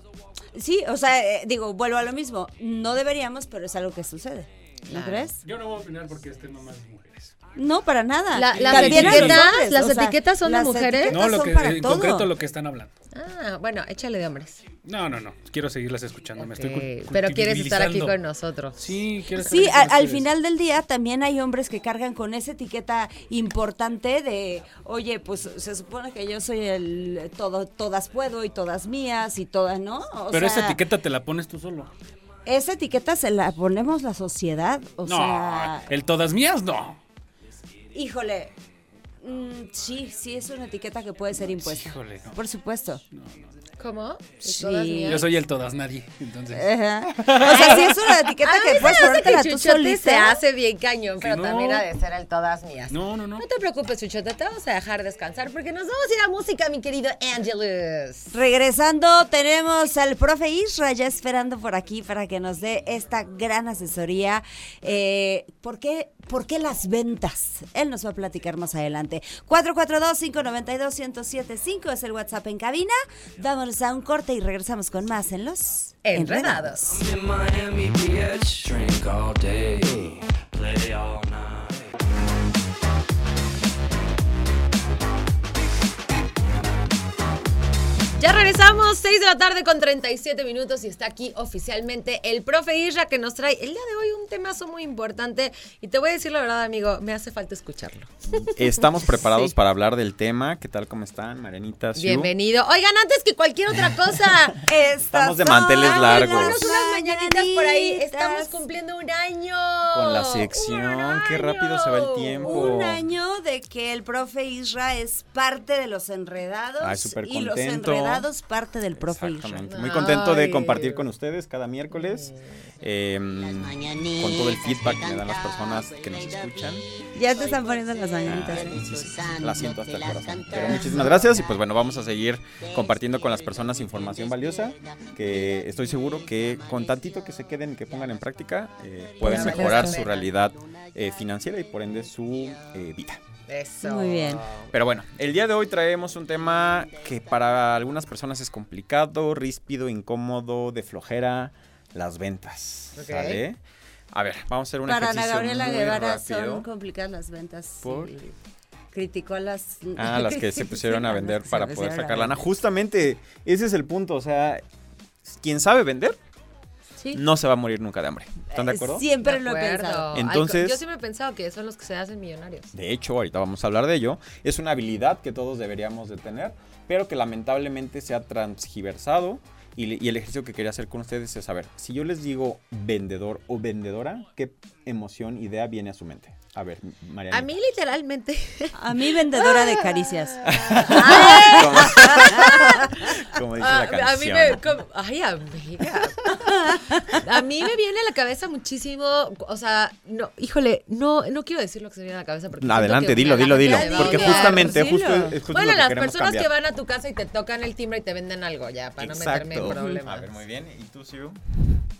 Sí, o sea, eh, digo, vuelvo a lo mismo. No deberíamos, pero es algo que sucede. ¿No Claro. crees? Yo no voy a opinar porque este más mujeres. No, para nada. La- las etiquetas- hombres, las o sea, etiquetas son de las mujeres. No, lo son que, para en todo. concreto lo que están hablando. Ah, bueno, échale de hombres. No, no, no. Quiero seguirlas escuchando. Me estoy Pero quieres estar aquí con nosotros. Sí, quiero estar Sí, aquí a- con al ustedes. final del día también hay hombres que cargan con esa etiqueta importante de, oye, pues se supone que yo soy el todo, todas puedo y todas mías y todas, ¿no? O Pero esa etiqueta te la pones tú solo. Esa etiqueta se la ponemos la sociedad, o no, sea, el todas mías no. Híjole. mm, sí, sí es una etiqueta que puede ser impuesta. Híjole, no. Por supuesto. ¿Cómo? Sí. Todas mías. Yo soy el todas nadie. Entonces. Ajá. O sea, sí es una etiqueta A que puedes ponértela tú solita. se hace bien cañón, pero no. también ha de ser el todas mías. No, no, no. No te preocupes, Chuchote, te vamos a dejar descansar porque nos vamos a ir a música, mi querido Angelus. Regresando, tenemos al profe Isra ya esperando por aquí para que nos dé esta gran asesoría. Eh, ¿por, qué, ¿Por qué las ventas? Él nos va a platicar más adelante. 442-592-1075 es el WhatsApp en cabina. Vámonos a un corte y regresamos con más en los Enredados. In Ya regresamos, 6 de la tarde con 37 minutos y está aquí oficialmente el profe Isra que nos trae el día de hoy un temazo muy importante y te voy a decir la verdad, amigo, me hace falta escucharlo. Estamos preparados Sí. para hablar del tema. ¿Qué tal? ¿Cómo están? Marianita, Siu? Bienvenido. Oigan, antes que cualquier otra cosa, Estamos de manteles largos. Unas mañanitas por ahí. Estamos cumpliendo un año. Con la sección, qué rápido se va el tiempo. Un año de que el profe Isra es parte de los enredados Ay, súper y los contento. Parte del profe. Exactamente. Muy contento de compartir con ustedes cada miércoles. eh, con todo el feedback que me dan las personas que nos escuchan. Ya te están poniendo las mañanitas. Ay, sí, sí, sí, la siento hasta el corazón. Pero muchísimas gracias y pues bueno, vamos a seguir compartiendo con las personas información valiosa que estoy seguro que con tantito que se queden y que pongan en práctica eh, pueden mejorar su realidad eh, financiera y por ende su eh, vida. Eso. Muy bien. Pero bueno, el día de hoy traemos un tema que para algunas personas es complicado, ríspido, incómodo, de flojera, las ventas. Ok. ¿Sale? A ver, vamos a hacer un Para Ana ejercicio Gabriela muy Guevara rápido. son complicadas las ventas. ¿Por? y Criticó a las... Ah, las que se pusieron a vender para poder sacar lana. Justamente ese es el punto. O sea, quien sabe vender Sí. no se va a morir nunca de hambre. ¿Están de Eh, acuerdo? Siempre De lo he acuerdo. pensado. Ay, Entonces- yo siempre he pensado que son los que se hacen millonarios. De hecho, ahorita vamos a hablar de ello. Es una habilidad que todos deberíamos de tener, pero que lamentablemente se ha transgiversado. Y, y el ejercicio que quería hacer con ustedes es saber, si yo les digo vendedor o vendedora, ¿qué emoción, idea viene a su mente? A ver, Mariana. A mí literalmente. A mí vendedora de caricias. como, dice la Ah, a mí me. como- ay, amiga. A mí me viene a la cabeza muchísimo. O sea, no, híjole, no, no quiero decir lo que se me viene a la cabeza. Porque No, siento adelante, que dilo, dilo, dilo. Porque justamente, dilo. justo, es justo Bueno, lo que las personas cambiar. que van a tu casa y te tocan el timbre y te venden algo, ya, para no meterme en problemas. A ver, muy bien. ¿Y tú, Siu?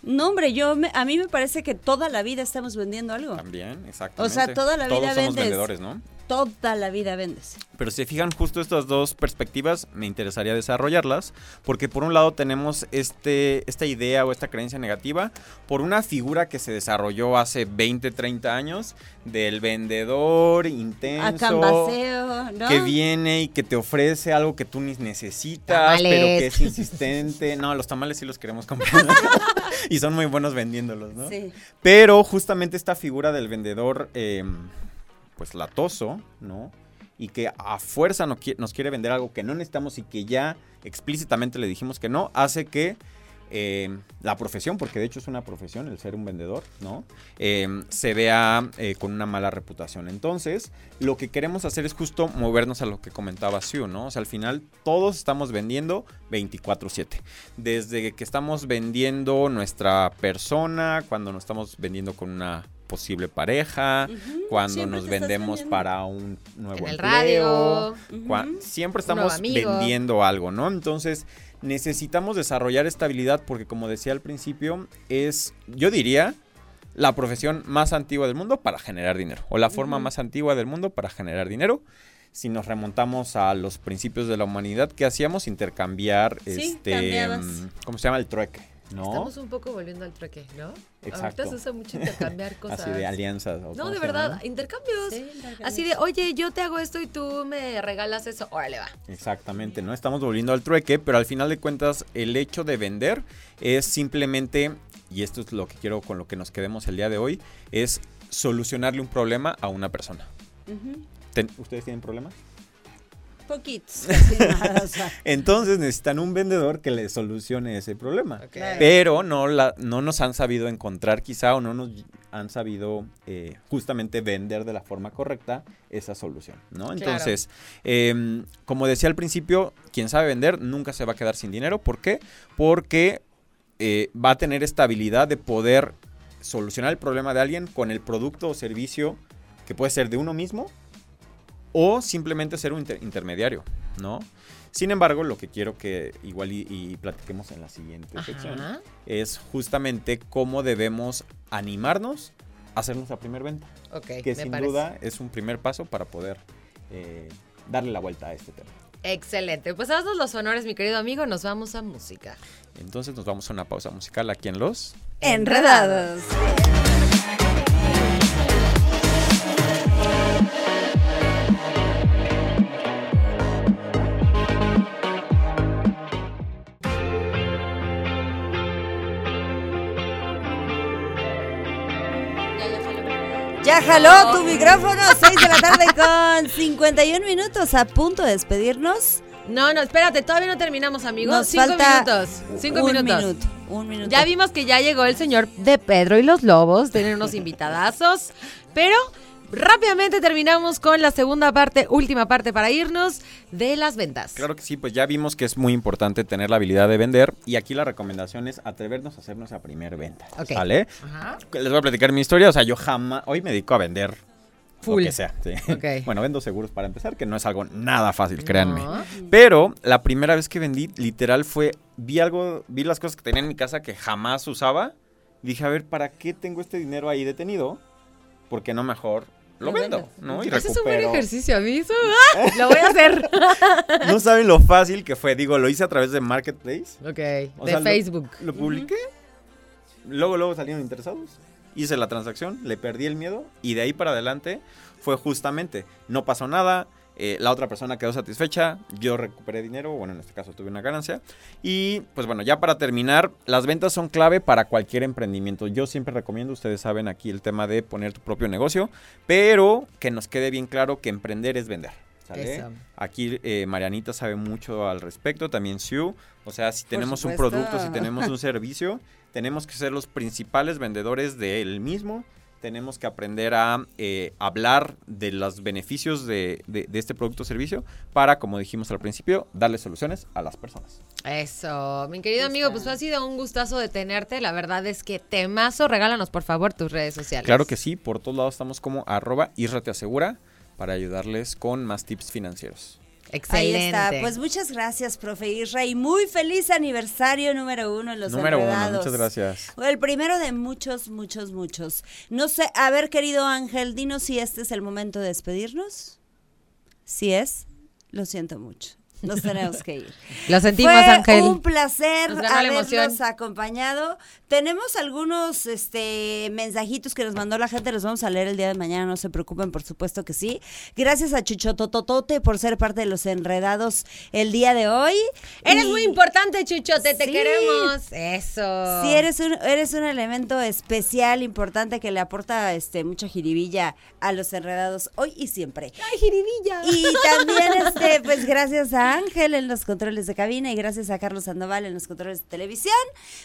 No, hombre, yo me- a mí me parece que toda la vida estamos vendiendo algo. También, exactamente. O sea, toda la vida Todos somos vendes. vendedores, ¿no? Toda la vida vendes. Pero si se fijan justo estas dos perspectivas, me interesaría desarrollarlas, porque por un lado tenemos este, esta idea o esta creencia negativa por una figura que se desarrolló hace 20, 30 años del vendedor intenso. ¿no? Que viene y que te ofrece algo que tú ni necesitas, Tamales. pero que es insistente. No, los tamales sí los queremos comprar. y son muy buenos vendiéndolos, ¿no? Sí. Pero justamente esta figura del vendedor, eh, pues latoso, ¿no? Y que a fuerza nos quiere vender algo que no necesitamos y que ya explícitamente le dijimos que no, hace que eh, la profesión, porque de hecho es una profesión el ser un vendedor, ¿no? Eh, se vea eh, con una mala reputación. Entonces, lo que queremos hacer es justo movernos a lo que comentaba Sue, ¿no? O sea, al final todos estamos vendiendo 24/7. Desde que estamos vendiendo nuestra persona, cuando nos estamos vendiendo con una posible pareja, cuando siempre nos vendemos para un nuevo En el empleo, radio. siempre estamos vendiendo algo, ¿no? Entonces necesitamos desarrollar estabilidad porque como decía al principio, es, yo diría, la profesión más antigua del mundo para generar dinero, o la forma más antigua del mundo para generar dinero. Si nos remontamos a los principios de la humanidad, ¿qué hacíamos? Intercambiar, Sí, este, cambiabas. mm, ¿cómo se llama? El trueque, ¿no? Estamos un poco volviendo al trueque, ¿no? Exacto. Ahorita se usa mucho intercambiar cosas. Así de alianzas. ¿o No, de verdad, intercambios. Sí, intercambios. Así de, oye, yo te hago esto y tú me regalas eso. Órale, va. Exactamente, ¿no? Estamos volviendo al trueque, pero al final de cuentas el hecho de vender es simplemente, y esto es lo que quiero con lo que nos quedemos el día de hoy, es solucionarle un problema a una persona. ¿Ustedes tienen problemas? Poquitos, casi nada, o sea. Entonces necesitan un vendedor que les solucione ese problema. Pero no, la, no nos han sabido encontrar quizá o no nos han sabido eh, justamente vender de la forma correcta esa solución, ¿no? Entonces, em, como decía al principio, quien sabe vender nunca se va a quedar sin dinero. ¿Por qué? Porque eh, va a tener esta habilidad de poder solucionar el problema de alguien con el producto o servicio que puede ser de uno mismo o simplemente ser un inter- intermediario, ¿no? Sin embargo, lo que quiero que igual y, y platiquemos en la siguiente sección Ajá. es justamente cómo debemos animarnos a hacer nuestra primer venta, Ok, que me sin parece. duda es un primer paso para poder eh, darle la vuelta a este tema. Excelente. Pues haznos los honores, mi querido amigo. Nos vamos a música. Entonces nos vamos a una pausa musical aquí en Los... Enredados. Ya jaló tu micrófono, 6 de la tarde con 51 minutos, a punto de despedirnos. No, no, espérate, todavía no terminamos, amigos. Nos Cinco falta minutos. Cinco un minutos. minuto, un minuto. Ya vimos que ya llegó el señor de Pedro y los Lobos. Tienen unos invitadazos. Pero rápidamente terminamos con la segunda parte, última parte para irnos de las ventas. Claro que sí, pues ya vimos que es muy importante tener la habilidad de vender y aquí la recomendación es atrevernos a hacer nuestra primer venta. Ok. ¿Sale? Ajá. Les voy a platicar mi historia, o sea, yo jamás, hoy me dedico a vender Full. lo que sea. sí. Bueno, vendo seguros para empezar, que no es algo nada fácil, créanme. No. Pero la primera vez que vendí, literal, fue, vi algo, vi las cosas que tenía en mi casa que jamás usaba. Dije, a ver, ¿para qué tengo este dinero ahí detenido? ¿Por qué no mejor lo, vendo? ¿no? Y Ese es un buen recupero. ejercicio, a mí eso, ¡ah! lo voy a hacer. No saben lo fácil que fue. Digo, lo hice a través de Marketplace. ok, O de sea, Facebook. Lo, publiqué. Luego, luego salieron interesados. Hice la transacción, le perdí el miedo y de ahí para adelante fue justamente, no pasó nada, eh, la otra persona quedó satisfecha, yo recuperé dinero, bueno, en este caso tuve una ganancia. Y pues bueno, ya para terminar, las ventas son clave para cualquier emprendimiento. Yo siempre recomiendo, ustedes saben aquí el tema de poner tu propio negocio, pero que nos quede bien claro que emprender es vender. Aquí eh, Marianita sabe mucho al respecto, también Sue. O sea, si tenemos un producto, si tenemos un servicio, tenemos que ser los principales vendedores de él mismo. Tenemos que aprender a eh, hablar de los beneficios de, de- de este producto o servicio para, como dijimos al principio, darle soluciones a las personas. Eso, mi querido amigo, pues ha sido un gustazo de tenerte. La verdad es que temazo, regálanos por favor tus redes sociales. Claro que sí, por todos lados estamos como arroba Isra te asegura para ayudarles con más tips financieros. Excelente. Ahí está. Pues muchas gracias, profe Isra, y muy feliz aniversario número uno en los Número uno, Enredados. muchas gracias. El primero de muchos, muchos, muchos. No sé, a ver, querido Ángel, dinos si este es el momento de despedirnos. Si es, lo siento mucho. Nos tenemos que ir. Lo sentimos, Fue Ángel. un placer Nos ganó la haberlos emoción. acompañado. Tenemos algunos este, mensajitos que nos mandó la gente, los vamos a leer el día de mañana, no se preocupen, por supuesto que sí. Gracias a Chucho Tototote por ser parte de los enredados el día de hoy. Eres Y- muy importante, Chuchote, te Sí. queremos. Eso. Sí, eres un, eres un elemento especial, importante, que le aporta este, mucha jiribilla a los enredados hoy y siempre. Ay, jiribilla. Y también, este, pues gracias a Ángel en los controles de cabina y gracias a Carlos Sandoval en los controles de televisión.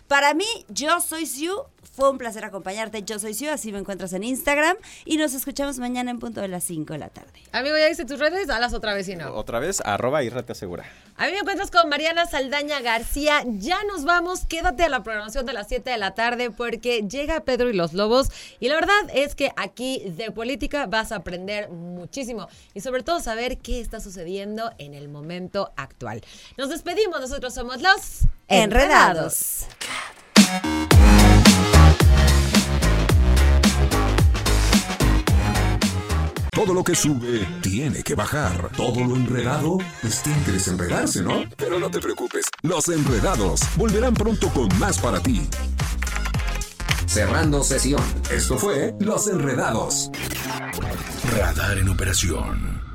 Para mí, yo soy Siu. Fue un placer acompañarte. Yo soy Siu, así me encuentras en Instagram. Y nos escuchamos mañana en punto de las 5 de la tarde. Amigo, ya dice tus redes, las otra vez y no. Otra vez, arroba y asegura. A mí me encuentras con Mariana Saldaña García. Ya nos vamos. Quédate a la programación de las 7 de la tarde porque llega Pedro y los Lobos. Y la verdad es que aquí de política vas a aprender muchísimo. Y sobre todo saber qué está sucediendo en el momento actual. Nos despedimos. Nosotros somos los Enredados. Todo lo que sube tiene que bajar. Todo lo enredado, pues tiene que desenredarse, ¿no? Pero no te preocupes, los enredados volverán pronto con más para ti. Cerrando sesión. Esto fue Los Enredados. Radar en operación.